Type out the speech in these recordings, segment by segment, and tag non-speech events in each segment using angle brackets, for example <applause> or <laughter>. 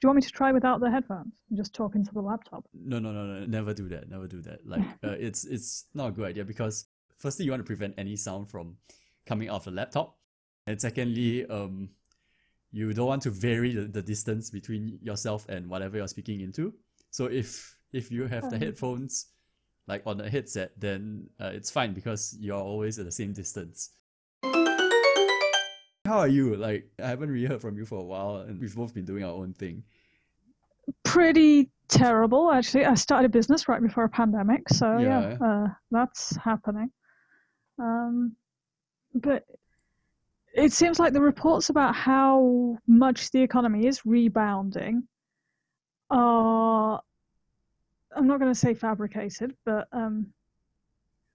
Do you want me to try without the headphones and just talk into the laptop? No, no, no, no. Never do that. Never do that. Like, <laughs> uh, it's it's not a good idea because firstly, you want to prevent any sound from coming off the laptop, and secondly, um, you don't want to vary the, the distance between yourself and whatever you're speaking into. So if if you have the headphones like on a headset, then uh, it's fine because you're always at the same distance. How are you? Like I haven't really heard from you for a while, and we've both been doing our own thing. Pretty terrible, actually. I started a business right before a pandemic, so yeah, Yeah. uh, that's happening. Um, but it seems like the reports about how much the economy is rebounding are, I'm not going to say fabricated, but um,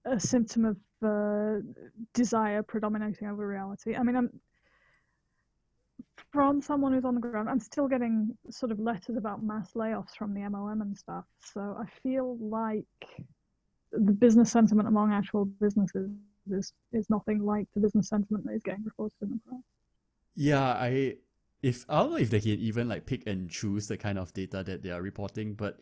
a symptom of uh, desire predominating over reality. I mean, I'm from someone who's on the ground. I'm still getting sort of letters about mass layoffs from the MOM and stuff. So I feel like the business sentiment among actual businesses is is nothing like the business sentiment that is getting reported in the press. Yeah, I if I don't know if they can even like pick and choose the kind of data that they are reporting, but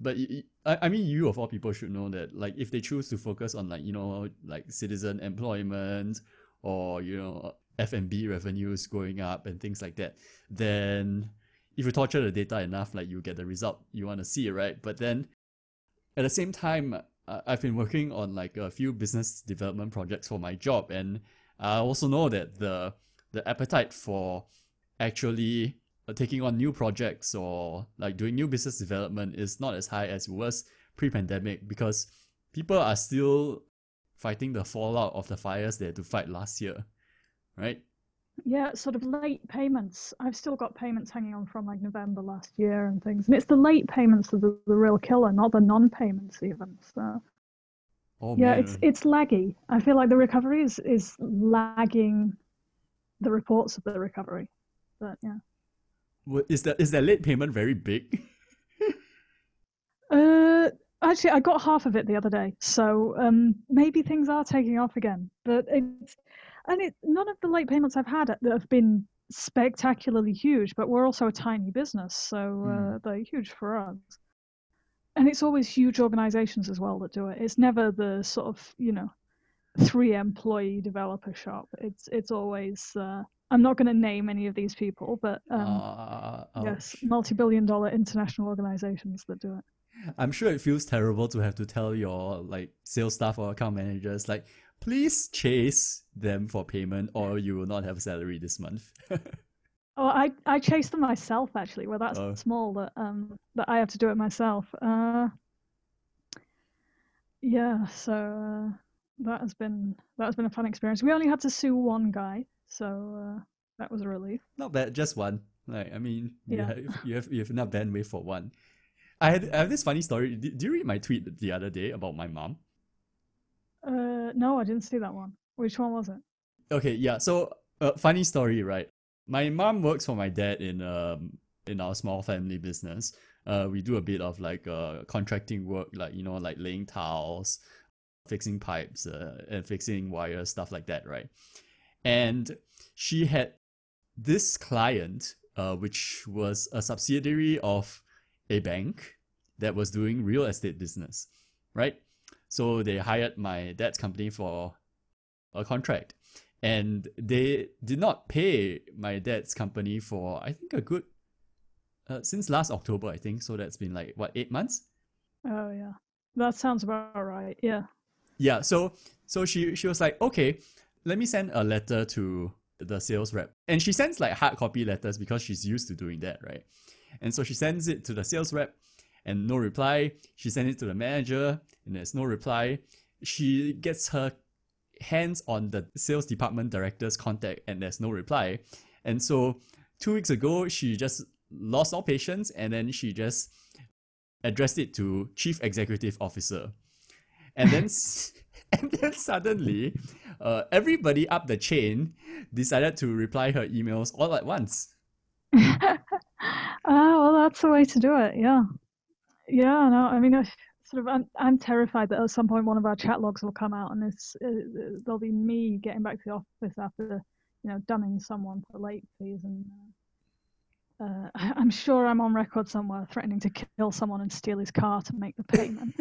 but I, I mean you of all people should know that like if they choose to focus on like you know like citizen employment or you know F&B revenues going up and things like that, then if you torture the data enough, like you get the result you want to see, right? But then at the same time, I've been working on like a few business development projects for my job, and I also know that the the appetite for actually uh, taking on new projects or like doing new business development is not as high as it was pre-pandemic because people are still fighting the fallout of the fires they had to fight last year, right? Yeah, sort of late payments. I've still got payments hanging on from like November last year and things. And it's the late payments that are the real killer, not the non-payments even. So Oh yeah, man, it's it's laggy. I feel like the recovery is is lagging the reports of the recovery. But yeah. Wha- is that is that late payment very big? <laughs> Uh, actually, I got half of it the other day, so um, maybe things are taking off again. But it's and it none of the late payments I've had that have been spectacularly huge. But we're also a tiny business, so uh, they're huge for us. And it's always huge organizations as well that do it. It's never the sort of you know three employee developer shop. It's it's always. Uh, I'm not going to name any of these people, but um, Ah, yes, multi-billion dollar international organizations that do it. I'm sure it feels terrible to have to tell your like sales staff or account managers like please chase them for payment or you will not have a salary this month. <laughs> Oh, I I chase them myself actually. Well, that's Oh. small that um that I have to do it myself. Uh, yeah, so uh, that has been that has been a fun experience. We only had to sue one guy, so uh, that was a relief. not bad, just one. Like I mean, you Yeah. have you have you have enough bandwidth for one. I had I have this funny story. Did you read my tweet the other day about my mom? No, I didn't see that one. Which one was it? Okay, yeah. So, uh, funny story, right? My mom works for my dad in um in our small family business. Uh, we do a bit of like uh contracting work, like you know, like laying tiles, fixing pipes, uh, and fixing wires, stuff like that, right? And she had this client, uh, which was a subsidiary of a bank that was doing real estate business, right? So they hired my dad's company for a contract. And they did not pay my dad's company for I think a good uh, since last October I think. So that's been like what eight months? Oh yeah, that sounds about right. Yeah. yeah. So so she she was like okay let me send a letter to the sales rep. And she sends like hard copy letters because she's used to doing that right? And so she sends it to the sales rep and no reply she sends it to the manager and there's no reply she gets her hands on the sales department director's contact and there's no reply. And so two weeks ago, she just lost all patience and then she just addressed it to chief executive officer. And then, <laughs> and then suddenly, uh, everybody up the chain decided to reply her emails all at once. <laughs> Ah, well, that's the way to do it. Yeah. Yeah, no, I mean, I sort of, I'm, I'm terrified that at some point one of our chat logs will come out and it's, uh, there'll be me getting back to the office after, you know, dunning someone for late fees and, uh, Uh, <laughs> I'm sure I'm on record somewhere threatening to kill someone and steal his car to make the payment.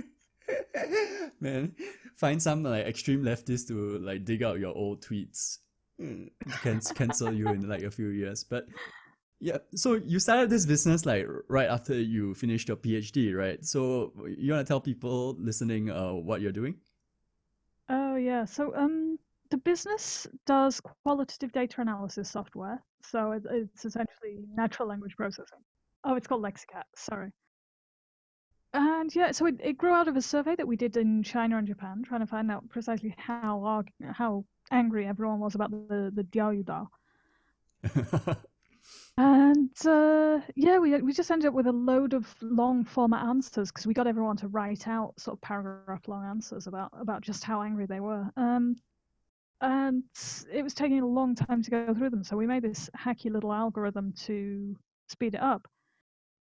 <laughs> Man, find some like extreme leftists to like dig out your old tweets. Mm, Can cancel you in like a few years. But yeah, so you started this business like right after you finished your PhD, right? So you wanna tell people listening uh what you're doing? Oh yeah. So um, the business does qualitative data analysis software. So it, it's essentially natural language processing. Oh, it's called Lexicat. Sorry. And yeah, so it, it grew out of a survey that we did in China and Japan, trying to find out precisely how how angry everyone was about the the Diaoyudao. <laughs> And uh, yeah, we we just ended up with a load of long format answers because we got everyone to write out sort of paragraph long answers about about just how angry they were. Um, and it was taking a long time to go through them, so we made this hacky little algorithm to speed it up,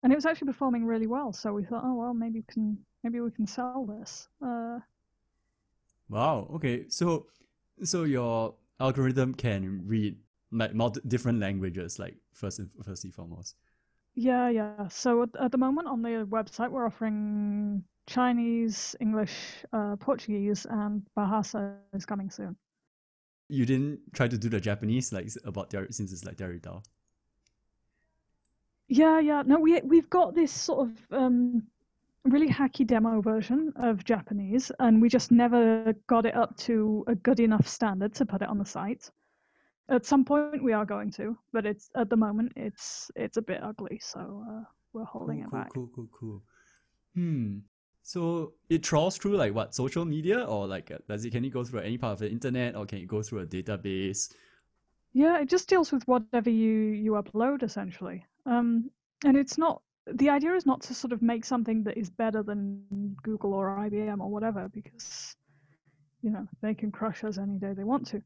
and it was actually performing really well. So we thought, oh well, maybe we can maybe we can sell this. Uh, wow. Okay. So so your algorithm can read like multi- different languages, like first and first and foremost. Yeah, yeah. So at, at the moment on the website, we're offering Chinese, English, uh, Portuguese, and Bahasa is coming soon. You didn't try to do the Japanese like about their since it's like their Yeah, yeah. No, we we've got this sort of um, really hacky demo version of Japanese, and we just never got it up to a good enough standard to put it on the site. At some point, we are going to, but it's at the moment it's it's a bit ugly, so uh, we're holding cool, it cool, back. Cool, cool, cool. Hmm. So it trawls through like what social media, or like uh, does it can it go through any part of the internet, or can it go through a database? Yeah, it just deals with whatever you you upload essentially. Um, and it's not the idea is not to sort of make something that is better than Google or IBM or whatever because you know they can crush us any day they want to.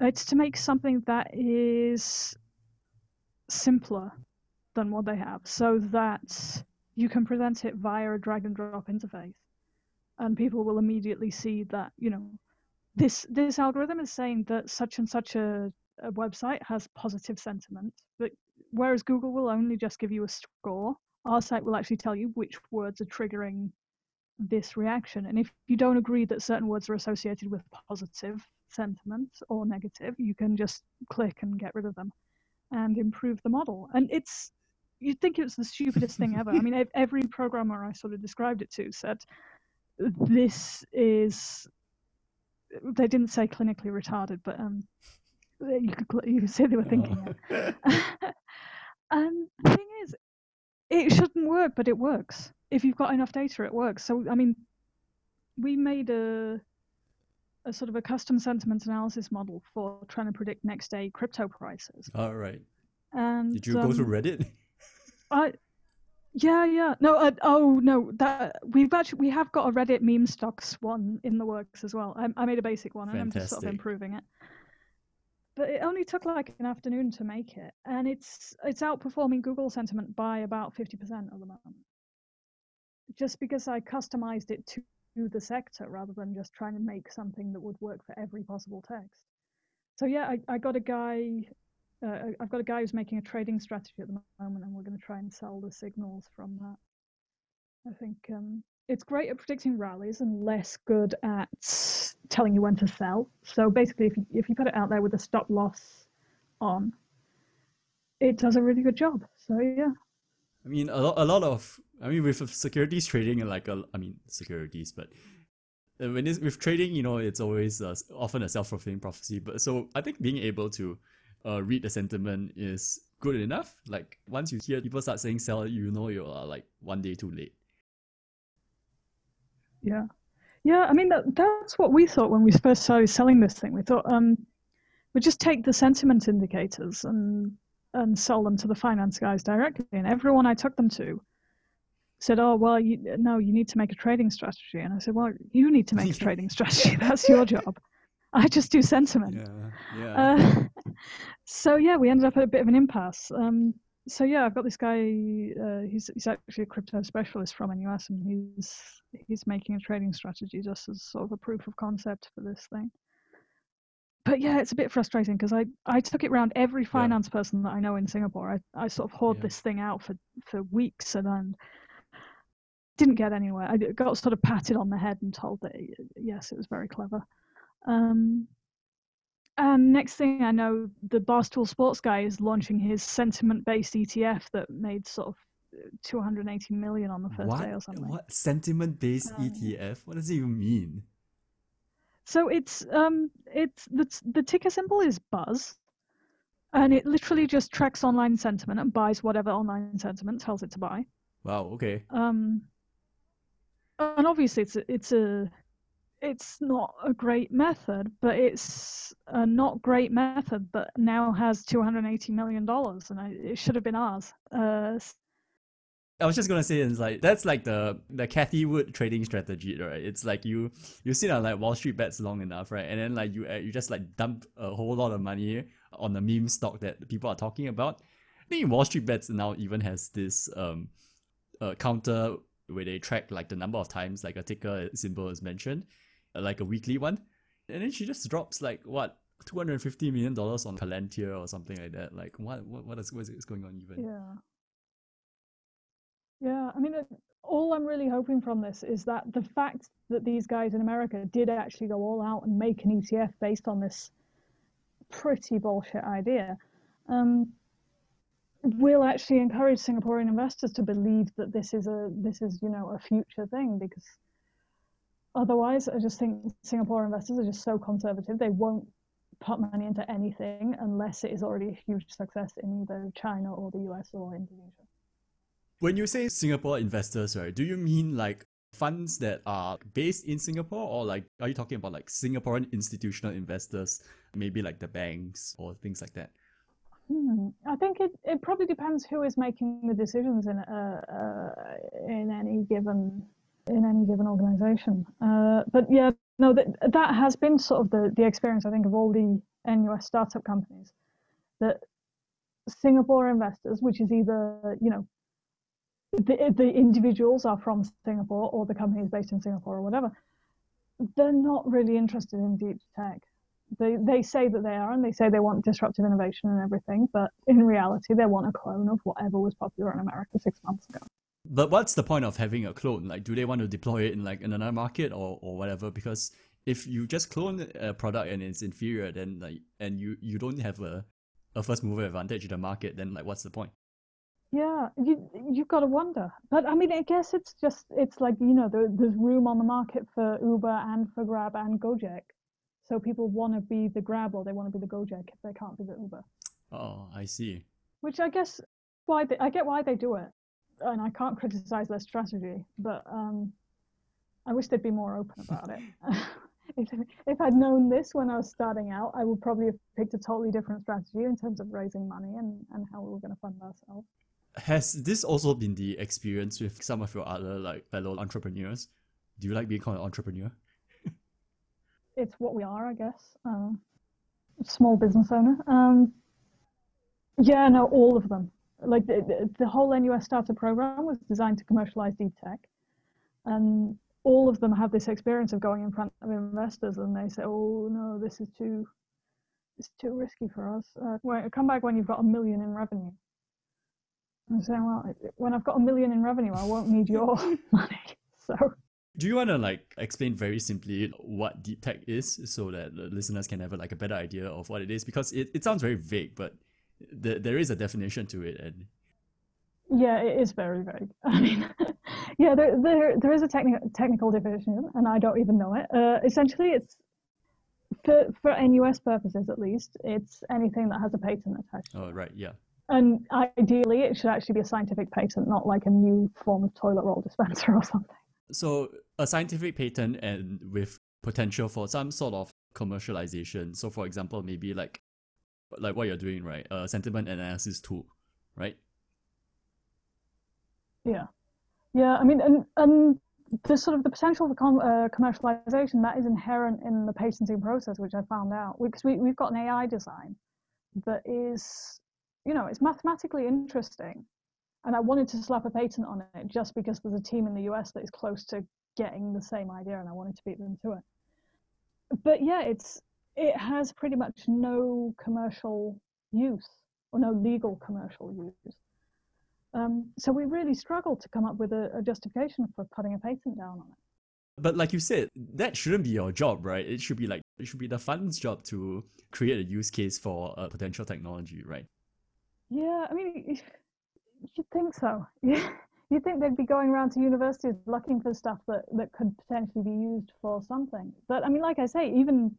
It's to make something that is simpler than what they have, so that you can present it via a drag and drop interface, and people will immediately see that you know this this algorithm is saying that such and such a, a website has positive sentiment, but whereas Google will only just give you a score, our site will actually tell you which words are triggering this reaction. And if you don't agree that certain words are associated with positive sentiment or negative, you can just click and get rid of them and improve the model. And it's you'd think it was the stupidest thing ever. I mean, every programmer I sort of described it to said this is. They didn't say clinically retarded, but um, you could you could say they were thinking it. and <laughs> the thing is, it shouldn't work, but it works. If you've got enough data, it works. So I mean, we made a a sort of a custom sentiment analysis model for trying to predict next day crypto prices. All right. And Did you go through um, Reddit? <laughs> I, yeah, yeah. No, uh, oh no, that we've actually we have got a Reddit meme stocks one in the works as well. I, I made a basic one and I'm just sort of improving it. But it only took like an afternoon to make it, and it's it's outperforming Google sentiment by about fifty percent at the moment. Just because I customized it to the sector rather than just trying to make something that would work for every possible text. So yeah, I, I got a guy uh, I've got a guy who's making a trading strategy at the moment, and we're going to try and sell the signals from that. I think um, it's great at predicting rallies and less good at telling you when to sell. So basically, if you, if you put it out there with a stop loss on, it does a really good job. So yeah, I mean, a lot, a lot of, I mean, with securities trading and like, a, I mean, securities, but uh, when it's with trading, you know, it's always uh, often a self fulfilling prophecy. But so I think being able to uh, read the sentiment is good enough. Like once you hear people start saying sell, you know you are like one day too late. yeah, yeah. I mean, that, that's what we thought when we first started selling this thing. We thought um, we'd just take the sentiment indicators and and sell them to the finance guys directly. And everyone I took them to said, "Oh, well, you, no, you need to make a trading strategy." And I said, "Well, you need to make a <laughs> trading strategy. <laughs> That's your job. I just do sentiment." Yeah, yeah. Uh, so yeah, we ended up at a bit of an impasse. Um, so yeah, I've got this guy. Uh, he's he's actually a crypto specialist from NUS, and he's he's making a trading strategy just as sort of a proof of concept for this thing. But yeah, it's a bit frustrating because I, I took it around every finance yeah. person that I know in Singapore. I, I sort of hoard yeah. this thing out for, for weeks and then didn't get anywhere. I got sort of patted on the head and told that yes, it was very clever. Um, and next thing I know, the Barstool Sports guy is launching his sentiment-based ETF that made sort of 280 million on the first what? day or something. What sentiment-based um, ETF? What does it even mean? So it's um it's the the ticker symbol is Buzz, and it literally just tracks online sentiment and buys whatever online sentiment tells it to buy. Wow. Okay. Um. And obviously, it's a, it's a it's not a great method, but it's a not great method that now has two hundred eighty million dollars, and I, it should have been ours. Uh, I was just gonna say it's like that's like the the Cathie Wood trading strategy, right? It's like you you sit on like Wall Street bets long enough, right? And then like you you just like dump a whole lot of money on the meme stock that people are talking about. I think Wall Street bets now even has this um uh, counter where they track like the number of times like a ticker symbol is mentioned, uh, like a weekly one, and then she just drops like what two hundred fifty million dollars on Palantir or something like that. Like what what what is what is going on even? Yeah. Yeah, I mean, all I'm really hoping from this is that the fact that these guys in America did actually go all out and make an ETF based on this pretty bullshit idea um, will actually encourage Singaporean investors to believe that this is a this is you know a future thing because otherwise I just think Singapore investors are just so conservative they won't put money into anything unless it is already a huge success in either China or the US or Indonesia. When you say Singapore investors, right, do you mean like funds that are based in Singapore or like are you talking about like Singaporean institutional investors, maybe like the banks or things like that? Hmm. I think it, it probably depends who is making the decisions in uh, uh, in any given in any given organization. Uh, but yeah, no, that that has been sort of the the experience I think of all the NUS startup companies that Singapore investors, which is either you know the, the individuals are from Singapore or the company is based in Singapore or whatever, they're not really interested in deep tech. They, they say that they are and they say they want disruptive innovation and everything, but in reality, they want a clone of whatever was popular in America six months ago. But what's the point of having a clone? Like, do they want to deploy it in like in another market or, or whatever? Because if you just clone a product and it's inferior, then like, and you, you don't have a, a first mover advantage in the market, then like, what's the point? Yeah, you you've got to wonder. But I mean, I guess it's just it's like you know there, there's room on the market for Uber and for Grab and Gojek, so people want to be the Grab or they want to be the Gojek if they can't be the Uber. Oh, I see. Which I guess why they, I get why they do it, and I can't criticize their strategy, but um, I wish they'd be more open about it. <laughs> <laughs> if if I'd known this when I was starting out, I would probably have picked a totally different strategy in terms of raising money and and how we were going to fund ourselves has this also been the experience with some of your other like fellow entrepreneurs? Do you like being called an entrepreneur? <laughs> it's what we are, I guess. Uh, small business owner. Um, yeah, no, all of them. Like the, the whole NUS starter program was designed to commercialize deep tech, and all of them have this experience of going in front of investors, and they say, "Oh no, this is too, it's too risky for us. Uh, come back when you've got a million in revenue." I'm saying, well, when I've got a million in revenue, I won't need your <laughs> money. So. Do you want to like explain very simply what deep tech is so that the listeners can have like a better idea of what it is? Because it, it sounds very vague, but th- there is a definition to it. And yeah, it is very vague. <laughs> I mean, <laughs> yeah, there, there, there is a technical technical definition, and I don't even know it. Uh, essentially, it's for for NUS purposes at least, it's anything that has a patent attached. Oh, right, yeah. And ideally, it should actually be a scientific patent, not like a new form of toilet roll dispenser <laughs> or something. So, a scientific patent and with potential for some sort of commercialization. So, for example, maybe like like what you're doing, right? A sentiment analysis tool, right? Yeah, yeah. I mean, and and the sort of the potential for com- uh, commercialization that is inherent in the patenting process, which I found out because we we've got an AI design that is you know, it's mathematically interesting. And I wanted to slap a patent on it just because there's a team in the US that is close to getting the same idea and I wanted to beat them to it. But yeah, it's it has pretty much no commercial use or no legal commercial use. Um, so we really struggled to come up with a, a justification for putting a patent down on it. But like you said, that shouldn't be your job, right? It should be like it should be the fund's job to create a use case for a potential technology, right? Yeah, I mean, you'd think so. <laughs> you'd think they'd be going around to universities looking for stuff that, that could potentially be used for something. But I mean, like I say, even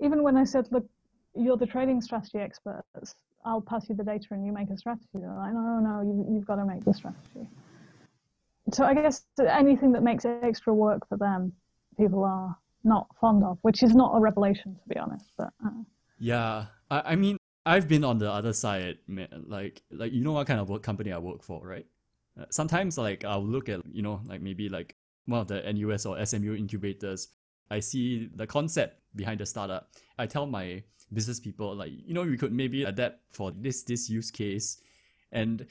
even when I said, look, you're the trading strategy experts, I'll pass you the data and you make a strategy. They're like, no, no, you, you've got to make the strategy. So I guess anything that makes extra work for them, people are not fond of, which is not a revelation to be honest. But uh. yeah, I, I mean, I've been on the other side. Like, like you know what kind of work company I work for, right? Uh, sometimes, like, I'll look at you know, like maybe like one of the NUS or SMU incubators. I see the concept behind the startup. I tell my business people like you know we could maybe adapt for this this use case and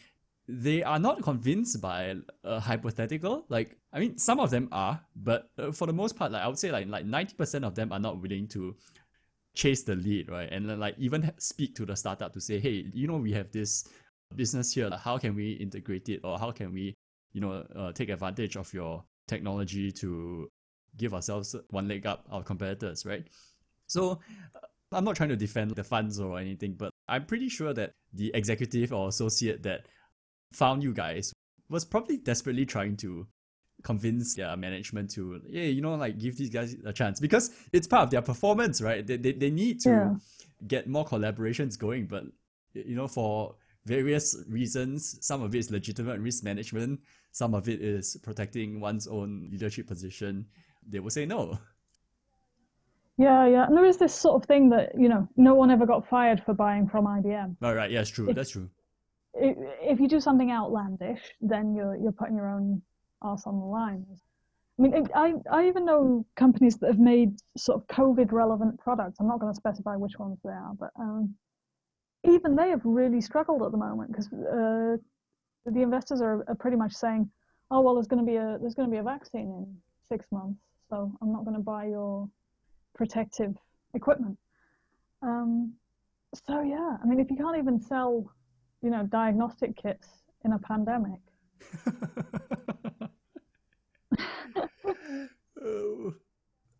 they are not convinced by a hypothetical like i mean some of them are but uh, for the most part like i would say like like 90% of them are not willing to chase the lead right? And like even speak to the startup to say hey you know we have this business here. How can we integrate it? Or how can we you know uh, take advantage of your technology to give ourselves one leg up our competitors right? So I'm not trying to defend the funds or anything, but I'm pretty sure that the executive or associate that found you guys was probably desperately trying to convince their management to, yeah, you know, like give these guys a chance because it's part of their performance, right? They, they, they need to yeah. get more collaborations going, but, you know, for various reasons, some of it is legitimate risk management, some of it is protecting one's own leadership position. They will say no. Yeah, yeah. And there is this sort of thing that, you know, no one ever got fired for buying from IBM. All right, yeah, it's true. If, That's true. If you do something outlandish, then you're you're putting your own ass on the line. I mean, I, I even know companies that have made sort of COVID relevant products. I'm not going to specify which ones they are, but um, even they have really struggled at the moment because uh, the investors are, are pretty much saying, "Oh well, there's going to be a there's going to be a vaccine in six months, so I'm not going to buy your protective equipment. Um, so yeah, I mean, if you can't even sell, you know, diagnostic kits in a pandemic.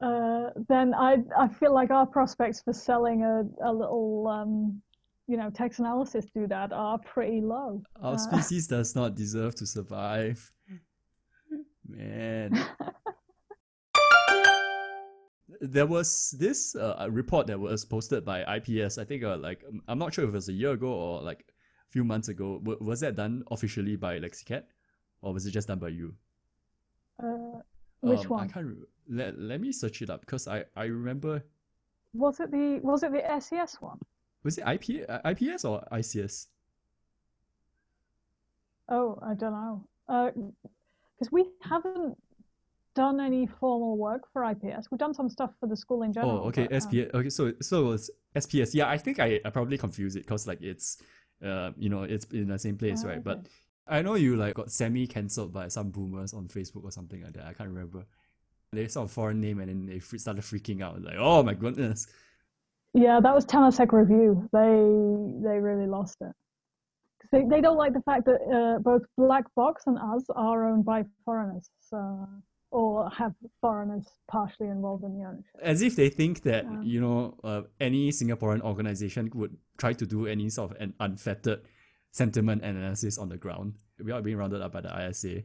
Uh, then I I feel like our prospects for selling a, a little um, you know text analysis doodad are pretty low. Our uh, species <laughs> does not deserve to survive. Man <laughs> there was this uh, report that was posted by IPS. I think uh, like um, I'm not sure if it was a year ago or like few months ago. W- was that done officially by Lexicat, or was it just done by you? Uh, which um, one? I can't. Re- let Let me search it up because I I remember. Was it the Was it the SES one? Was it IP uh, IPS or ICS? Oh, I don't know. Because uh, we haven't done any formal work for IPS. We've done some stuff for the school in general. Oh, okay, but, SPS. Um, okay, so so it was SPS. Yeah, I think I, I probably confused it because like it's, uh, you know, it's in the same place, oh, right? Okay. But I know you like got semi cancelled by some boomers on Facebook or something like that. I can't remember. They saw a foreign name and then they started freaking out, like, oh my goodness. Yeah, that was Temasek Review. They they really lost it. They, they don't like the fact that uh, both Black Box and us are owned by foreigners. So or have foreigners partially involved in the ownership. As if they think that yeah. you know uh, any Singaporean organization would try to do any sort of an unfettered sentiment analysis on the ground without being rounded up by the ISA.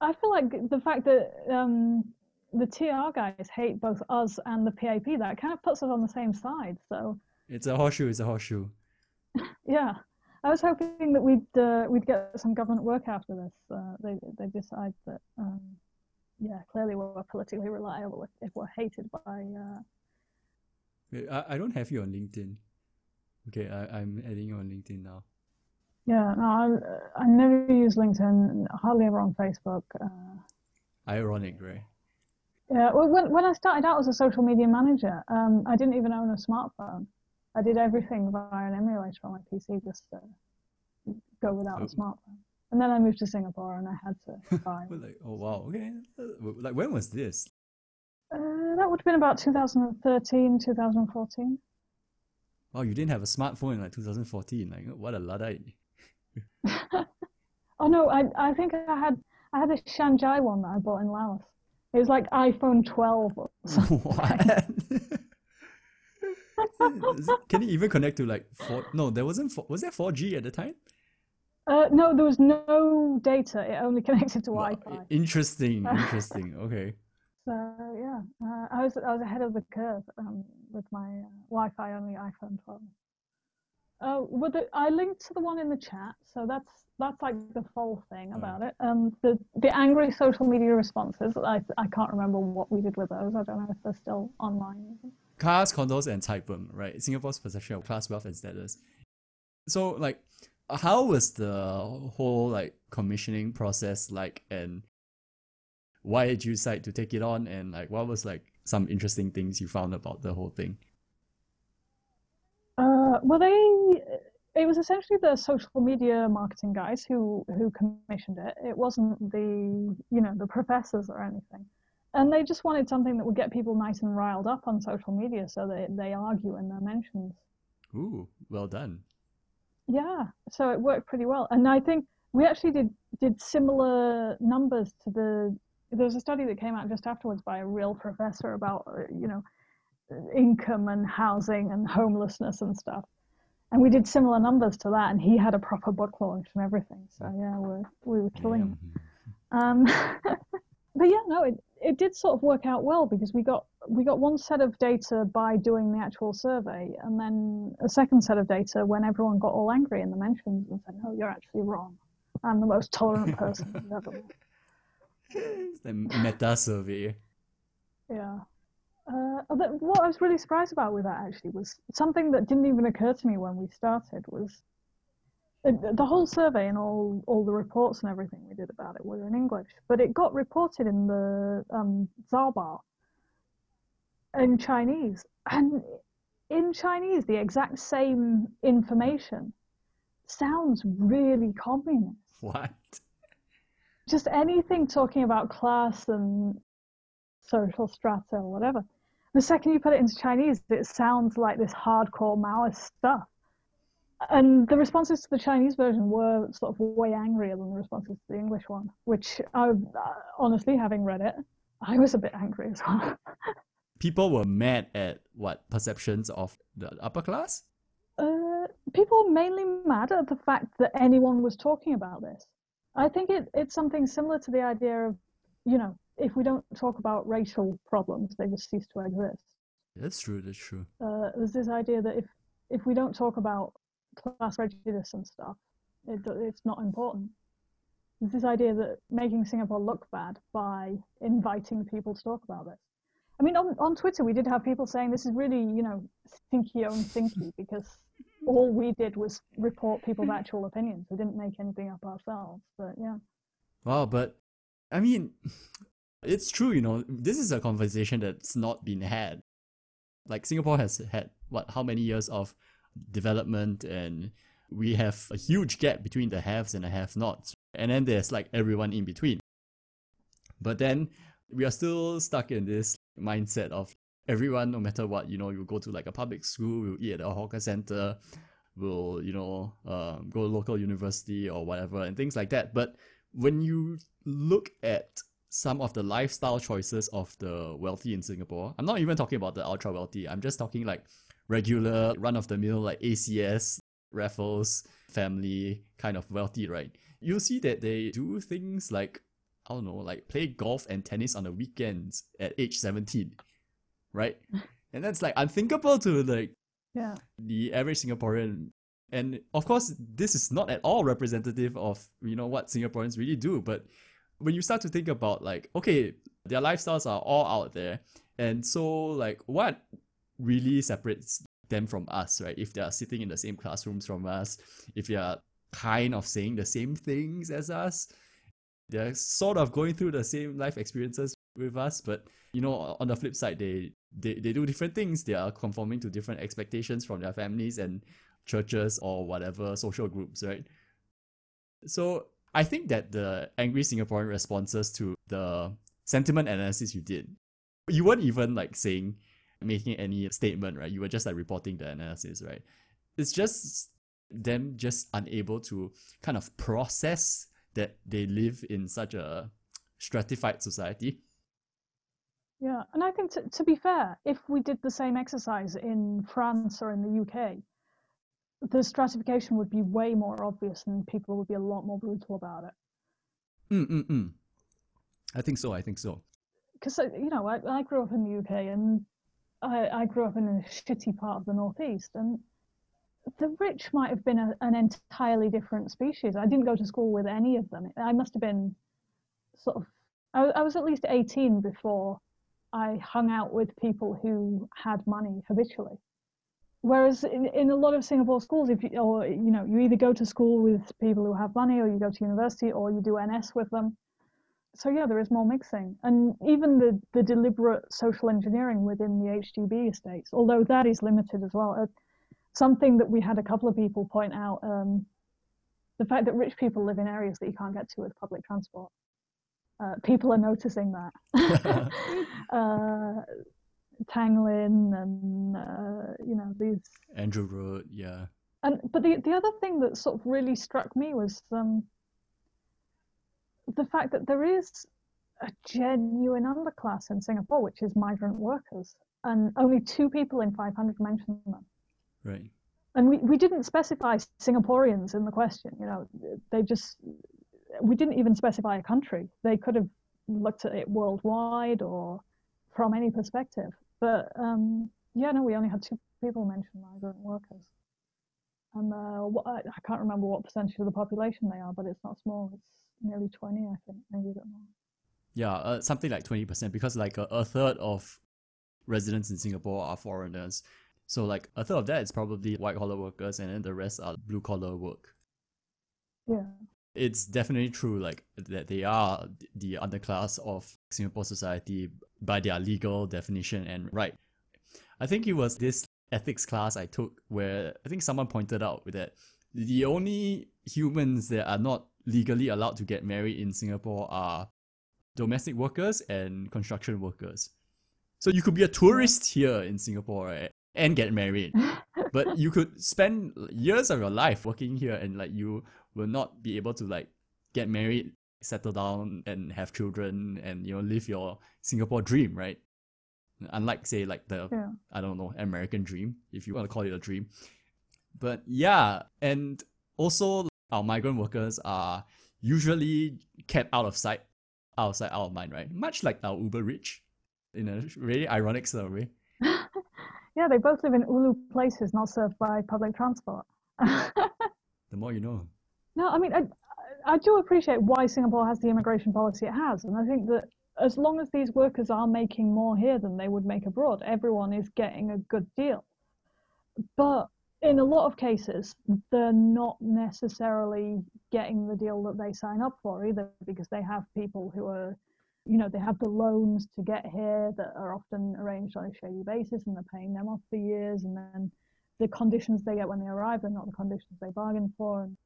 I feel like the fact that um, the TR guys hate both us and the PAP that kind of puts us on the same side. So it's a horseshoe. It's a horseshoe. <laughs> yeah. I was hoping that we'd uh, we'd get some government work after this. Uh, they they decide that um, yeah, clearly we're politically reliable if, if we're hated by. Uh... I, I don't have you on LinkedIn. Okay, I, I'm adding you on LinkedIn now. Yeah, no, I, I never use LinkedIn, hardly ever on Facebook. Uh... Ironic, right? Yeah, well, when, when I started out as a social media manager, um, I didn't even own a smartphone. I did everything via an emulator on my PC just to go without oh. a smartphone. And then I moved to Singapore and I had to <laughs> buy. like, oh wow, okay. Like when was this? Uh, that would have been about 2013, 2014. Oh, you didn't have a smartphone in like 2014. Like, what a luddite. <laughs> oh no, I I think I had I had a Shanzhai one that I bought in Laos. It was like iPhone 12. <laughs> what? Can it even connect to like four? No, there wasn't. Four, was there 4G at the time? Uh, no, there was no data. It only <laughs> connected to Wi-Fi. Interesting. <laughs> Interesting. Okay. So yeah, uh, I was I was ahead of the curve um, with my uh, Wi-Fi only iPhone 12. Oh, well, the, I linked to the one in the chat, so that's that's like the full thing oh. about it. Um, the the angry social media responses. I I can't remember what we did with those. I don't know if they're still online. Cars, condos, and Taipum, right? Singapore's perception of class wealth and status. So, like, how was the whole like commissioning process like, and why did you decide to take it on? And like what was like some interesting things you found about the whole thing? Uh, well they it was essentially the social media marketing guys who who commissioned it. It wasn't the you know the professors or anything. And they just wanted something that would get people nice and riled up on social media so they, they argue in their mentions. Ooh well done yeah so it worked pretty well. And i think we actually did did similar numbers to the there was a study that came out just afterwards by a real professor about uh, you know income and housing and homelessness and stuff. And we did similar numbers to that and he had a proper book launch and everything. So yeah. we're, we were killing yeah. um, <laughs> but yeah no it, it did sort of work out well because we got we got one set of data by doing the actual survey and then a second set of data when everyone got all angry in the mentions and said no you're actually wrong i'm the most tolerant person you've ever met it's <laughs> the meta survey. Yeah. Uh, what I was really surprised about with that actually was something that didn't even occur to me when we started was the whole survey and all all the reports and everything we did about it were in English, but it got reported in the um, in Chinese, and in Chinese the exact same information sounds really communist. What? just anything talking about class and social strata or whatever. The second you put it into Chinese, it sounds like this hardcore Maoist stuff. And the responses to the Chinese version were sort of way angrier than the responses to the English one, which I, uh, honestly, having read it, I was a bit angry as well. <laughs> people were mad at what perceptions of the upper class? Uh, people were mainly mad at the fact that anyone was talking about this. I think it, it's something similar to the idea of, you know, if we don't talk about racial problems, they just cease to exist. That's true. That's true. Uh, there's this idea that if if we don't talk about class prejudice and stuff, it, it's not important. There's this idea that making Singapore look bad by inviting people to talk about this. I mean, on, on Twitter, we did have people saying this is really, you know, thinky own thinky because all we did was report people's actual opinions. We didn't make anything up ourselves. But yeah. Wow, but I mean, <laughs> it's true. You know, this is a conversation that's not been had. Like Singapore has had what? How many years of development, and we have a huge gap between the haves and the have-nots, and then there's like everyone in between. But then we are still stuck in this mindset of everyone, no matter what, you know, you go to like a public school, you eat at a hawker center, will you know um, go to local university or whatever and things like that. But when you look at some of the lifestyle choices of the wealthy in Singapore, I'm not even talking about the ultra wealthy. I'm just talking like regular run of the mill like ACS, Raffles family kind of wealthy, right? You'll see that they do things like I don't know, like play golf and tennis on the weekends at age 17 right? <laughs> and that's like unthinkable to like yeah. the average Singaporean. And of course, this is not at all representative of you know what Singaporeans really do. But when you start to think about like, okay, their lifestyles are all out there, and so like, what really separates them from us, right? If they are sitting in the same classrooms from us, if they are kind of saying the same things as us, they're sort of going through the same life experiences with us, but you know, on the flip side, they they, they do different things. They are conforming to different expectations from their families and churches or whatever social groups, right? So I think that the angry Singaporean responses to the sentiment analysis you did You weren't even like saying, making any statement, right? You were just like reporting the analysis, right? It's just them just unable to kind of process that they live in such a stratified society. Yeah, and I think to, to be fair, if we did the same exercise in France or in the UK, the stratification would be way more obvious and people would be a lot more brutal about it. Mm, mm, mm. I think so. I think so. Because, uh, you know, I, I grew up in the UK and I, I grew up in a shitty part of the Northeast and the rich might have been a, an entirely different species. I didn't go to school with any of them. I must have been sort of, I, I was at least 18 before I hung out with people who had money habitually. Whereas in, in a lot of Singapore schools, if you, or you know, you either go to school with people who have money, or you go to university, or you do NS with them. So yeah, there is more mixing, and even the the deliberate social engineering within the HDB estates, although that is limited as well. Uh, something that we had a couple of people point out: um, the fact that rich people live in areas that you can't get to with public transport. Uh, people are noticing that. <laughs> <laughs> uh, Tanglin and uh, you know these Andrew Road, yeah. And but the the other thing that sort of really struck me was um, the fact that there is a genuine underclass in Singapore, which is migrant workers, and only two people in 500 mentioned them. Right. And we, we didn't specify Singaporeans in the question. You know, they just we didn't even specify a country. They could have looked at it worldwide or from any perspective. But um, yeah, no, we only had two people mention migrant workers. And uh, what, I, I can't remember what percentage of the population they are, but it's not small. It's nearly 20, I think, maybe a bit more. Yeah, uh, something like 20%, because like a, a third of residents in Singapore are foreigners. So like a third of that is probably white collar workers, and then the rest are blue collar work. Yeah it's definitely true like that they are the underclass of Singapore society by their legal definition and right. I think it was this ethics class I took where I think someone pointed out that the only humans that are not legally allowed to get married in Singapore are domestic workers and construction workers. So you could be a tourist here in Singapore, right? And get married. <laughs> but you could spend years of your life working here and like you will not be able to like get married, settle down, and have children, and you know live your Singapore dream, right? Unlike say like the yeah. I don't know American dream, if you want to call it a dream. But yeah, and also our migrant workers are usually kept out of sight, out of sight, out of mind, right? Much like our Uber rich, in a really ironic sort of way. <laughs> yeah, they both live in ulu places not served by public transport. <laughs> the more you know. No, I mean, I, I do appreciate why Singapore has the immigration policy it has. And I think that as long as these workers are making more here than they would make abroad, everyone is getting a good deal. But in a lot of cases, they're not necessarily getting the deal that they sign up for either because they have people who are, you know, they have the loans to get here that are often arranged on a shady basis and they're paying them off for years. And then the conditions they get when they arrive are not the conditions they bargained for. And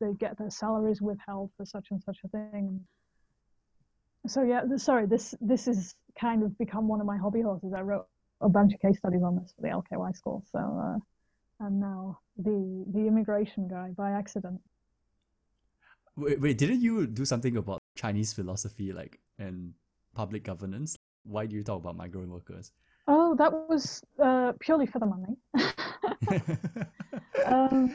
they get their salaries withheld for such and such a thing. So yeah, sorry, this this has kind of become one of my hobby horses. I wrote a bunch of case studies on this for the LKY school. So uh, and now the the immigration guy by accident. Wait, wait, didn't you do something about Chinese philosophy, like and public governance? Why do you talk about migrant workers? Oh, that was uh, purely for the money. <laughs> um,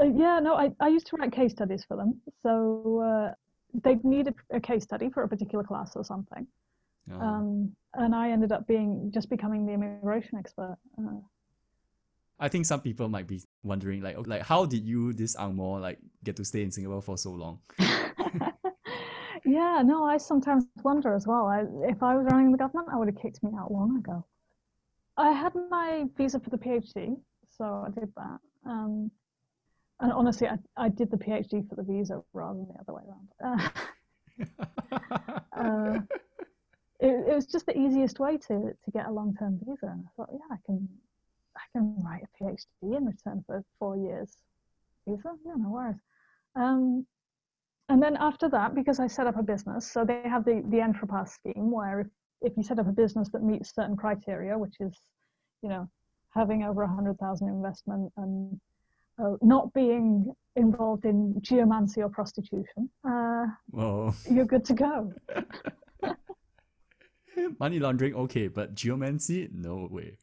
uh, yeah, no, I, I used to write case studies for them. So uh, they'd need a, a, case study for a particular class or something. Oh. Um, and I ended up being just becoming the immigration expert. Uh, I think some people might be wondering, like, like how did you, this Angmo, like, get to stay in Singapore for so long? <laughs> yeah, no, I sometimes wonder as well. I, if I was running the government, I would have kicked me out long ago. I had my visa for the PhD, so I did that. Um, and honestly, I, I did the PhD for the visa rather than the other way around. Uh, <laughs> uh, it, it was just the easiest way to, to get a long term visa, and I thought, yeah, I can I can write a PhD in return for four years visa. Yeah, no worries. Um, and then after that, because I set up a business, so they have the the Entrepreneur scheme where if if you set up a business that meets certain criteria, which is, you know, having over a hundred thousand investment and uh, not being involved in geomancy or prostitution, uh, you're good to go. <laughs> Money laundering, okay, but geomancy, no way.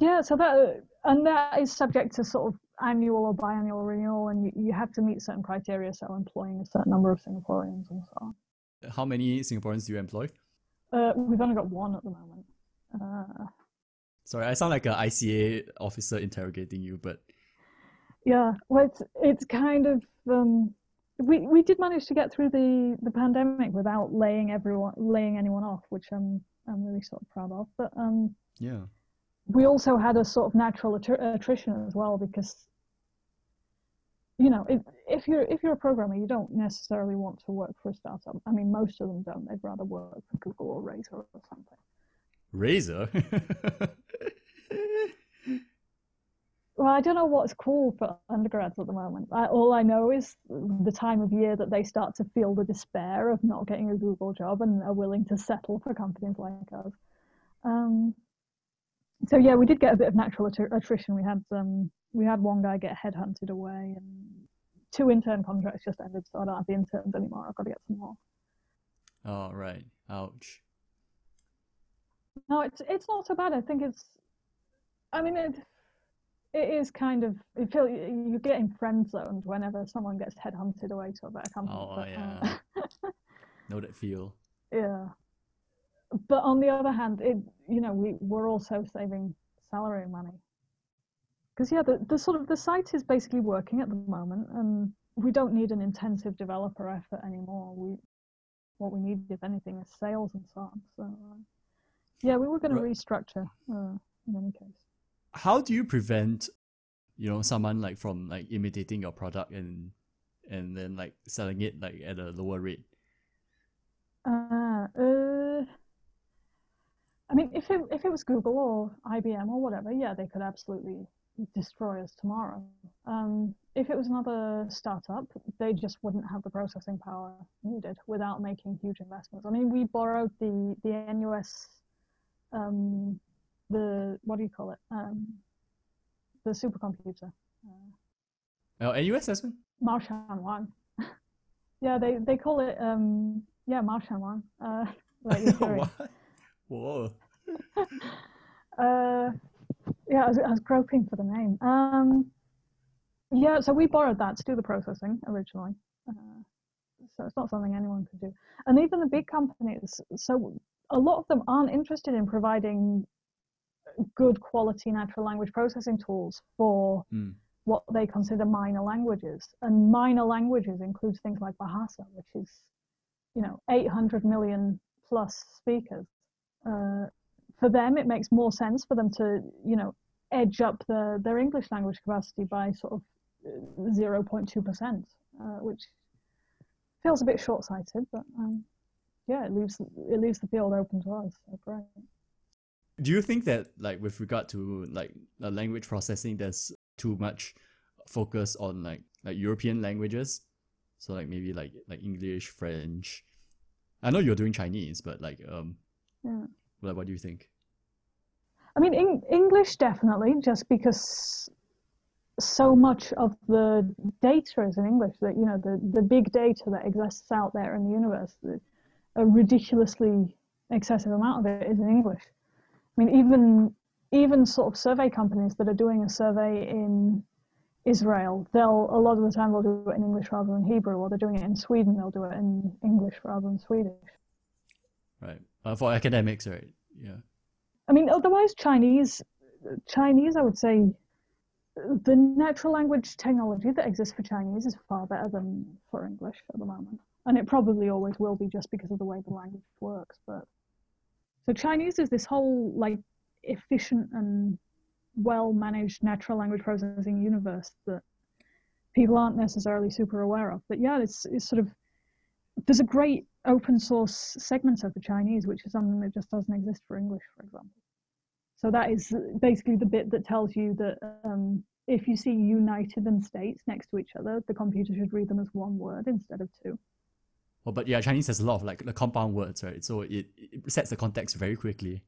Yeah, so that and that is subject to sort of annual or biannual renewal, and you, you have to meet certain criteria, so employing a certain number of Singaporeans and so on. How many Singaporeans do you employ? Uh, we've only got one at the moment. Uh, Sorry, I sound like an ICA officer interrogating you, but yeah, well, it's it's kind of um, we we did manage to get through the the pandemic without laying everyone laying anyone off, which I'm I'm really sort of proud of. But um, yeah. We also had a sort of natural attr- attrition as well because you know if, if you're if you're a programmer you don't necessarily want to work for a startup. I mean most of them don't. They'd rather work for google or Razer or something. Razer? <laughs> well i don't know what's cool for undergrads at the moment. I, all i know is the time of year that they start to feel the despair of not getting a google job and are willing to settle for companies like us. Um, so yeah we did get a bit of natural attr- attrition we had um, we had one guy get headhunted away and two intern contracts just ended so i don't have the interns anymore i've got to get some more oh, right. Ouch. no it's it's not so bad i think it's i mean it it is kind of you feel you're getting friend zoned whenever someone gets headhunted away to a better company Oh, but, yeah. uh, <laughs> Know that feel. yeah but on the other hand it you know we we're also saving salary money. Because yeah the, the sort of the site is basically working at the moment and we don't need an intensive developer effort anymore. We what we need if anything is sales and so on. So uh, yeah we were going to restructure uh, in any case. How do you prevent, you know, someone like from like imitating your product and and then like selling it like at a lower rate? Uh, uh, I mean, if it if it was Google or IBM or whatever, yeah, they could absolutely destroy us tomorrow. Um, if it was another startup, they just wouldn't have the processing power needed without making huge investments. I mean, we borrowed the the NUS, um, the what do you call it? Um, the supercomputer, uh, Oh, NUS assessment? Marshan Wang. <laughs> yeah, they they call it um, yeah Marshan Wang. Uh, <laughs> like <laughs> what? Whoa. <laughs> Uh, yeah, I was, I was groping for the name. Um, yeah, so we borrowed that to do the processing originally. Uh, so it's not something anyone could do. And even the big companies, so a lot of them aren't interested in providing good quality natural language processing tools for Mm. what they consider minor languages. And minor languages includes things like Bahasa, which is, you know, 800 million plus speakers. Uh, for them, it makes more sense for them to, you know, edge up the, their English language capacity by sort of uh, 0.2%, uh, which feels a bit short-sighted, but um, yeah, it leaves it leaves the field open to us. So great. Do you think that like with regard to like uh, language processing, there's too much focus on like like European languages? So like maybe like like English, French. I know you're doing Chinese, but like um, Yeah. like what do you think? I mean, Eng- English definitely, just because so much of the data is in English. That you know, the the big data that exists out there in the universe, the, a ridiculously excessive amount of it is in English. I mean, even even sort of survey companies that are doing a survey in Israel, they'll a lot of the time they'll do it in English rather than Hebrew, or they're doing it in Sweden, they'll do it in English rather than Swedish. Right. Uh, for academics, right? Yeah. I mean, otherwise Chinese, Chinese, I would say, the natural language technology that exists for Chinese is far better than for English at the moment, and it probably always will be just because of the way the language works. But so Chinese is this whole like efficient and well managed natural language processing universe that people aren't necessarily super aware of. But yeah, it's it's sort of there's a great open source segment of the Chinese, which is something that just doesn't exist for English, for example. So that is basically the bit that tells you that um, if you see United and States next to each other, the computer should read them as one word instead of two. Well, but yeah, Chinese has a lot of like the compound words, right? So it, it sets the context very quickly.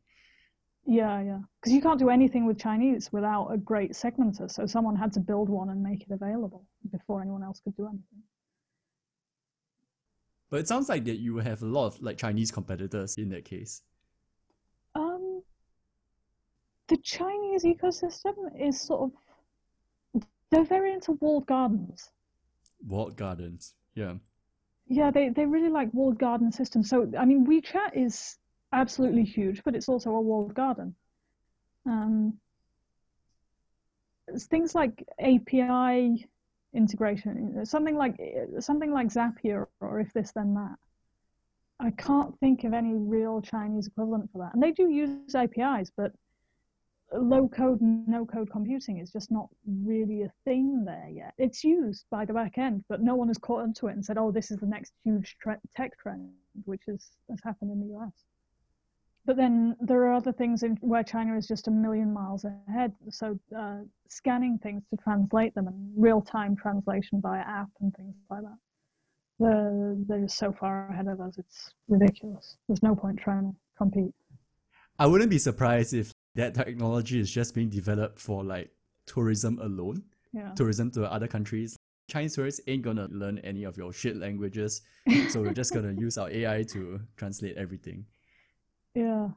Yeah, yeah. Because you can't do anything with Chinese without a great segmenter. So someone had to build one and make it available before anyone else could do anything. But it sounds like that you have a lot of like Chinese competitors in that case. Um, the Chinese ecosystem is sort of they're very into walled gardens. Walled gardens, yeah. Yeah, they, they really like walled garden systems. So I mean, WeChat is absolutely huge, but it's also a walled garden. Um, things like API integration, something like something like Zapier or if this then that. I can't think of any real Chinese equivalent for that. And they do use APIs, but low code, and no code computing is just not really a thing there yet. It's used by the back end, but no one has caught onto it and said, "Oh, this is the next huge tre- tech trend," which is has happened in the US. But then there are other things in, where China is just a million miles ahead. So uh, scanning things to translate them and real-time translation via app and things like that. They're, they're just so far ahead of us. It's ridiculous. There's no point trying to compete. I wouldn't be surprised if that technology is just being developed for like tourism alone. Yeah. Tourism to other countries. Chinese tourists ain't gonna learn any of your shit languages, <laughs> so we're just gonna use our AI to translate everything. Yeah.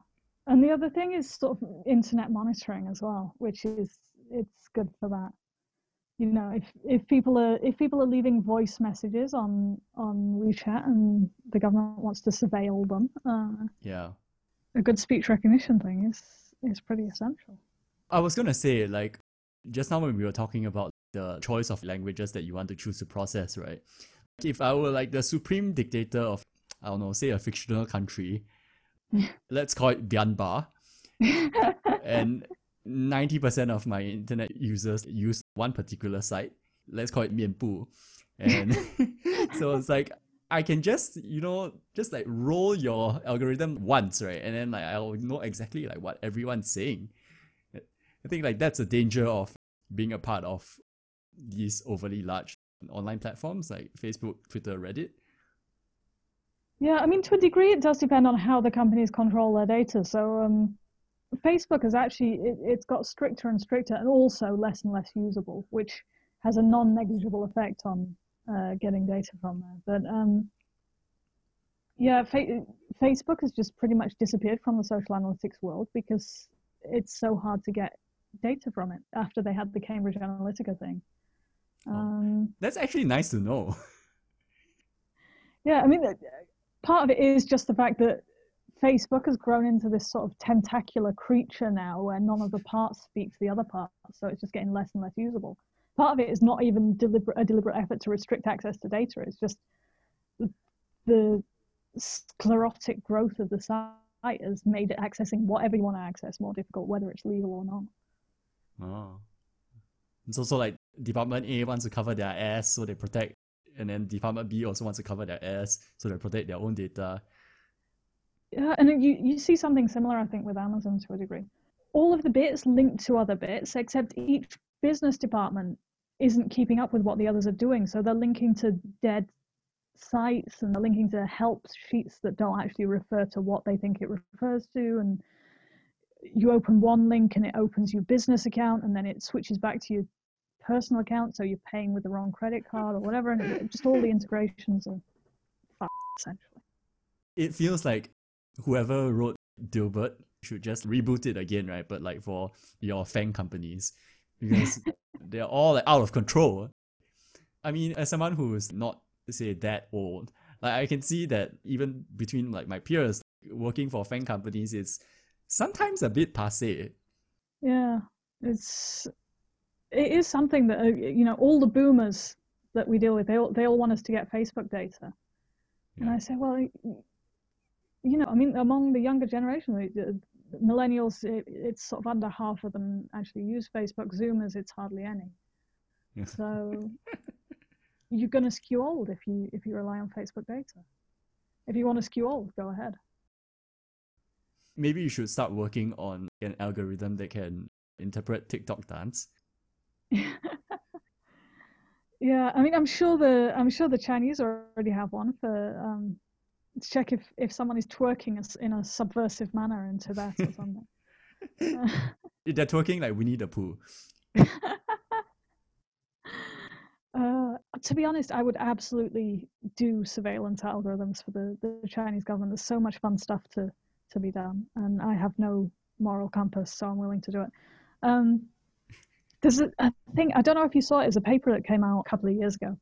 And the other thing is sort of internet monitoring as well, which is it's good for that. You know, if if people are if people are leaving voice messages on on WeChat and the government wants to surveil them, uh, Yeah. a good speech recognition thing is is pretty essential. I was gonna say, like, just now when we were talking about the choice of languages that you want to choose to process, right? If I were like the supreme dictator of, I don't know, say a fictional country, let's call it Myanmar, and 90% of my internet users use one particular site, let's call it Mianbu. And <laughs> so it's like, I can just, you know, just like roll your algorithm once, right? And then like I'll know exactly like what everyone's saying. I think like that's a danger of being a part of these overly large online platforms like Facebook, Twitter, Reddit. Yeah, I mean, to a degree, it does depend on how the companies control their data. So, um, Facebook has actually it, it's got stricter and stricter, and also less and less usable, which has a non-negligible effect on uh, getting data from there. But um, yeah, fa- Facebook has just pretty much disappeared from the social analytics world because it's so hard to get data from it after they had the Cambridge Analytica thing. Um, That's actually nice to know. Yeah, I mean, uh, part of it is just the fact that Facebook has grown into this sort of tentacular creature now where none of the parts speak to the other parts, so it's just getting less and less usable. Part of it is not even deliberate, a deliberate effort to restrict access to data, it's just the, sclerotic growth of the site has made it accessing whatever you want to access more difficult, whether it's legal or not. Oh. It's also like Department A wants to cover their ass, so they protect, and then Department B also wants to cover their ass, so they protect their own data. Yeah, and you, you see something similar, I think, with Amazon to a degree. All of the bits link to other bits, except each business department isn't keeping up with what the others are doing. So they're linking to dead sites and they're linking to help sheets that don't actually refer to what they think it refers to. And you open one link and it opens your business account and then it switches back to your personal account. So you're paying with the wrong credit card or whatever. And just all the integrations are fucked, essentially. It feels like whoever wrote Dilbert should just reboot it again, right? But like for your FAANG companies, because <laughs> they're all like out of control. I mean, as someone who is not say that old, like I can see that even between like my peers working for FAANG companies, it's sometimes a bit passe. Yeah, it's it is something that uh, you know all the boomers that we deal with they all they all want us to get Facebook data, and I say, well, you know, I mean, among the younger generation, millennials, it, it's sort of under half of them actually use Facebook. Zoomers, it's hardly any. Yeah. So <laughs> you're going to skew old if you if you rely on Facebook data. If you want to skew old, go ahead. Maybe you should start working on an algorithm that can interpret TikTok dance. <laughs> yeah, I mean, I'm sure the I'm sure the Chinese already have one for um, check if if someone is twerking us in a subversive manner in Tibet or something. <laughs> <laughs> Uh, They're twerking like Winnie the Pooh. Uh, to be honest, I would absolutely do surveillance algorithms for the, the Chinese government. There's so much fun stuff to, to be done, and I have no moral compass, so I'm willing to do it. Um, there's a, a thing, I don't know if you saw it, as a paper that came out a couple of years ago.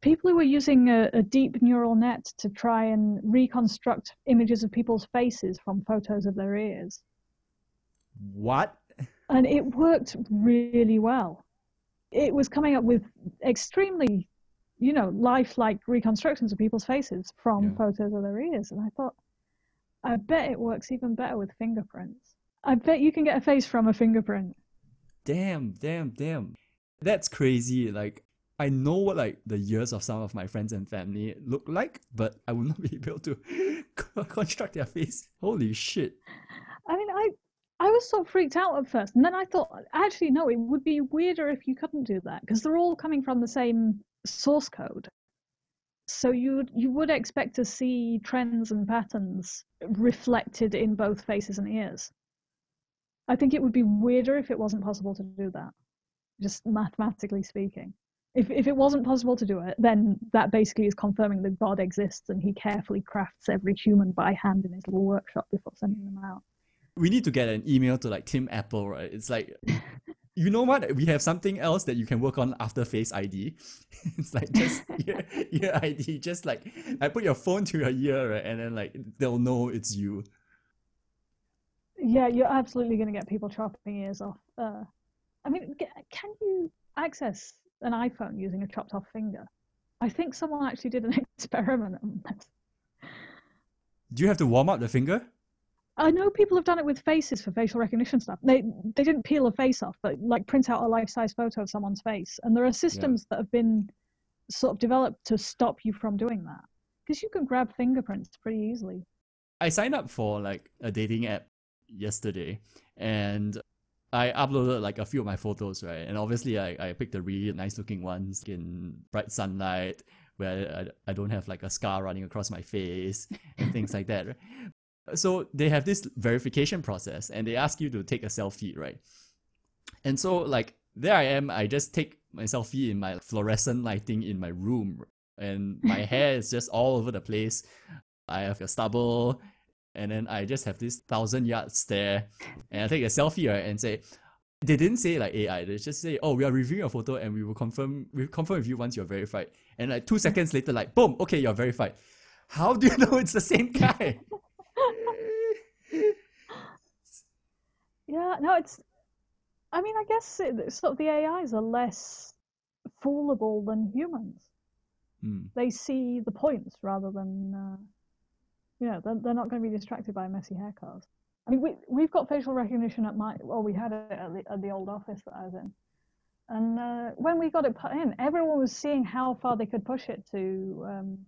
People who were using a, a deep neural net to try and reconstruct images of people's faces from photos of their ears. What? And it worked really well it was coming up with extremely, you know, lifelike reconstructions of people's faces from Yeah. photos of their ears. And I thought, I bet it works even better with fingerprints. I bet you can get a face from a fingerprint. Damn, damn, damn. That's crazy. Like, I know what like the ears of some of my friends and family look like, but I will <laughs> not be able to <laughs> construct their face. Holy shit. I mean, I I was so freaked out at first, and then I thought, actually, no, it would be weirder if you couldn't do that because they're all coming from the same source code. So you you would expect to see trends and patterns reflected in both faces and ears. I think it would be weirder if it wasn't possible to do that, just mathematically speaking. If if it wasn't possible to do it, then that basically is confirming that God exists and He carefully crafts every human by hand in His little workshop before sending them out. We need to get an email to like Tim Apple, right? It's like, <laughs> you know what? We have something else that you can work on after Face ID. <laughs> it's like just ear, ear ID, just like I put your phone to your ear, right? And then like they'll know it's you. Yeah, you're absolutely going to get people chopping ears off. Uh, I mean, can you access an iPhone using a chopped off finger? I think someone actually did an <laughs> experiment on this. Do you have to warm up the finger? I know people have done it with faces for facial recognition stuff. They they didn't peel a face off, but like print out a life size photo of someone's face. And there are systems that have been sort of developed to stop you from doing that because you can grab fingerprints pretty easily. I signed up for like a dating app yesterday and I uploaded like a few of my photos, right? And obviously I, I picked the really nice looking ones in bright sunlight where I, I don't have like a scar running across my face <laughs> and things like that. right? So they have this verification process and they ask you to take a selfie, right? And so like there I am, I just take my selfie in my fluorescent lighting in my room and my <laughs> hair is just all over the place. I have a stubble and then I just have this thousand yard stare and I take a selfie right, and say they didn't say like AI, they just say, Oh, we are reviewing your photo and we will confirm we will confirm with you once you're verified. And like two seconds later, like boom, okay, you're verified. How do you <laughs> know it's the same guy? Yeah, no, it's. I mean, I guess it, sort of the AIs are less foolable than humans. Hmm. They see the points rather than, uh, you know, they're, they're not going to be distracted by messy haircuts. I mean, we we've got facial recognition at my, well, we had it at the, at the old office that I was in, and uh, when we got it put in, everyone was seeing how far they could push it to um,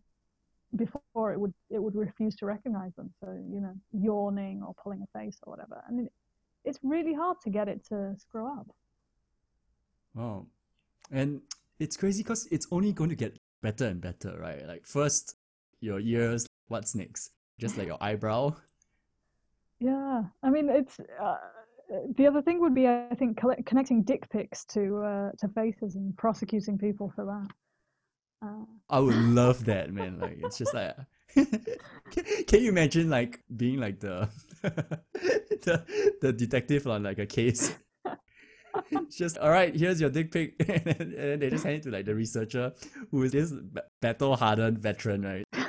before it would it would refuse to recognize them. So you know, yawning or pulling a face or whatever. I mean, it's really hard to get it to screw up. Wow. And it's crazy because it's only going to get better and better, right? Like first your ears, what's next? Just like your eyebrow. Yeah, I mean, it's uh, the other thing would be, I think, colle- connecting dick pics to uh, to faces and prosecuting people for that. Uh, I would <laughs> love that, man. Like it's just like <laughs> can, can you imagine like being like the <laughs> the the detective on like a case? It's just all right. Here's your dick pic, and then, and then they just hand it to like the researcher, who is this battle hardened veteran, right?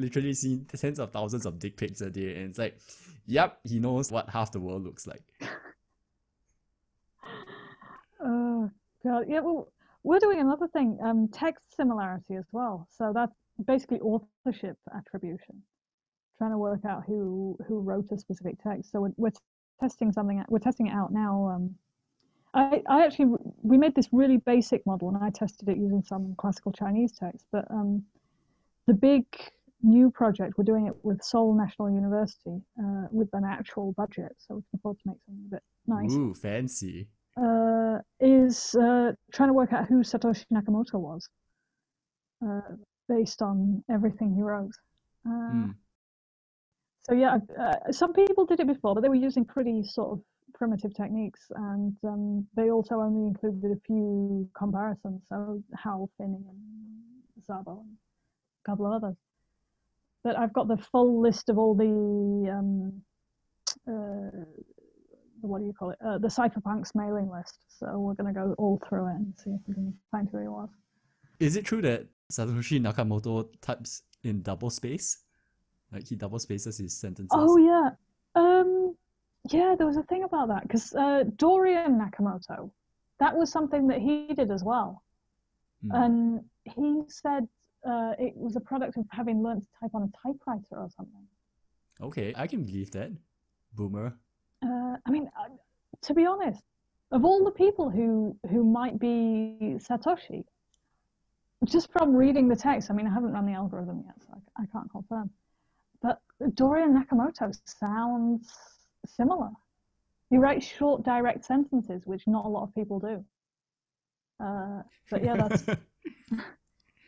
Literally seen tens of thousands of dick pics a day, and it's like, yep, he knows what half the world looks like. <laughs> oh God, yeah. Well, we're doing another thing, um, text similarity as well. So that's basically authorship attribution, trying to work out who who wrote a specific text. So we're, we're testing something. We're testing it out now. Um, I, I actually we made this really basic model and I tested it using some classical Chinese text. But um, the big new project we're doing it with Seoul National University uh, with an actual budget, so we can afford to make something a bit nice. Ooh, fancy. Uh, is uh, trying to work out who Satoshi Nakamoto was, uh, based on everything he wrote. Mm. So yeah, uh, some people did it before, but they were using pretty sort of primitive techniques, and um, they also only included a few comparisons. So Hal Finney and Szabo and a couple of others. But I've got the full list of all the um, uh, what do you call it? Uh, the cypherpunks mailing list. So we're going to go all through it and see if we can find who he was. Is it true that Satoshi Nakamoto types in double space? Like he double spaces his sentences? Oh yeah, um, yeah. There was a thing about that because uh, Dorian Nakamoto, that was something that he did as well, Mm. and he said uh, it was a product of having learned to type on a typewriter or something. Okay, I can believe that. Boomer. Uh, I mean, uh, to be honest, of all the people who who might be Satoshi, just from reading the text, I mean, I haven't run the algorithm yet, so I, I can't confirm. But Dorian Nakamoto sounds similar. He writes short, direct sentences, which not a lot of people do. Uh, but yeah, that's <laughs>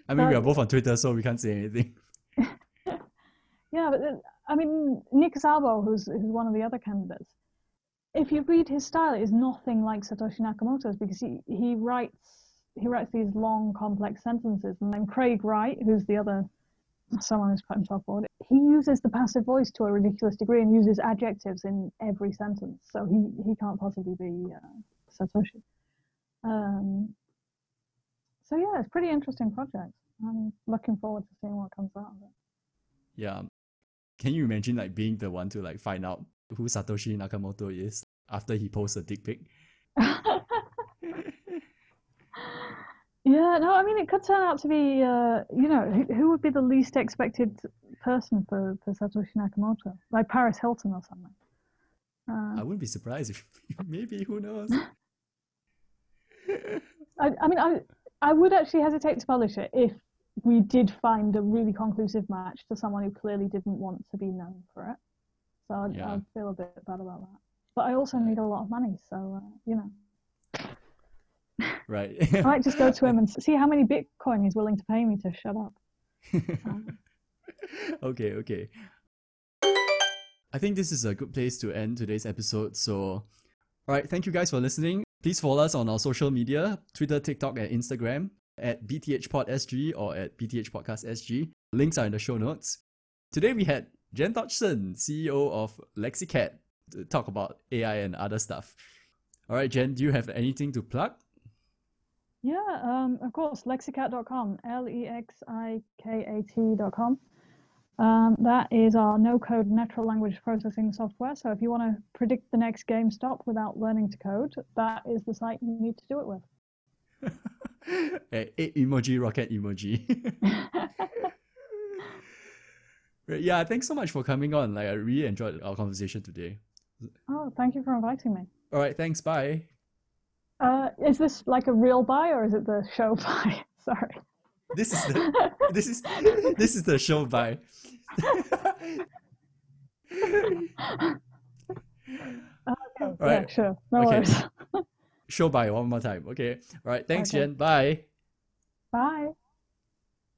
I mean, we are both on Twitter, so we can't say anything. <laughs> <laughs> Yeah, but I mean, Nick Szabo, who's who's one of the other candidates, if you read his style, it is nothing like Satoshi Nakamoto's because he, he writes he writes these long, complex sentences, and then Craig Wright, who's the other someone who's put himself forward, he uses the passive voice to a ridiculous degree and uses adjectives in every sentence, so he he can't possibly be uh, Satoshi. Um, so yeah, it's a pretty interesting project. I'm looking forward to seeing what comes out of it. Yeah. Can you imagine like being the one to like find out who Satoshi Nakamoto is after he posts a dick pic? <laughs> Yeah, no, I mean, it could turn out to be, uh, you know, who, who would be the least expected person for, for Satoshi Nakamoto? Like Paris Hilton or something. Uh, I wouldn't be surprised if <laughs> maybe who knows. <laughs> I, I mean, I, I would actually hesitate to publish it if we did find a really conclusive match to someone who clearly didn't want to be known for it. So I'd, Yeah. I'd feel a bit bad about that. But I also need a lot of money, so, uh, you know. right. <laughs> I might just go to him and <laughs> see how many Bitcoin he's willing to pay me to shut up. <laughs> okay, okay. I think this is a good place to end today's episode. So, all right, thank you guys for listening. Please follow us on our social media Twitter, TikTok, and Instagram at BTHPodSG or at BTHPodcastSG. Links are in the show notes. Today we had Jen Dodgson, CEO of LexiKat, to talk about AI and other stuff. All right, Jen, do you have anything to plug? Yeah, um, of course, lexikat.com, L E X I K A T.com. Um, that is our no code natural language processing software. So if you want to predict the next GameStop without learning to code, that is the site you need to do it with. <laughs> Eh, eight emoji, rocket emoji. <laughs> Yeah, thanks so much for coming on. Like, I really enjoyed our conversation today. oh, thank you for inviting me. All right, thanks. Bye. Uh, is this like a real bye or is it the show <laughs> bye? Sorry. This is the <laughs> this is this is the show. Bye. Yeah, right. sure. No Okay. worries. show bye one more time. Okay. All right. Thanks, Okay. Jen. Bye. Bye.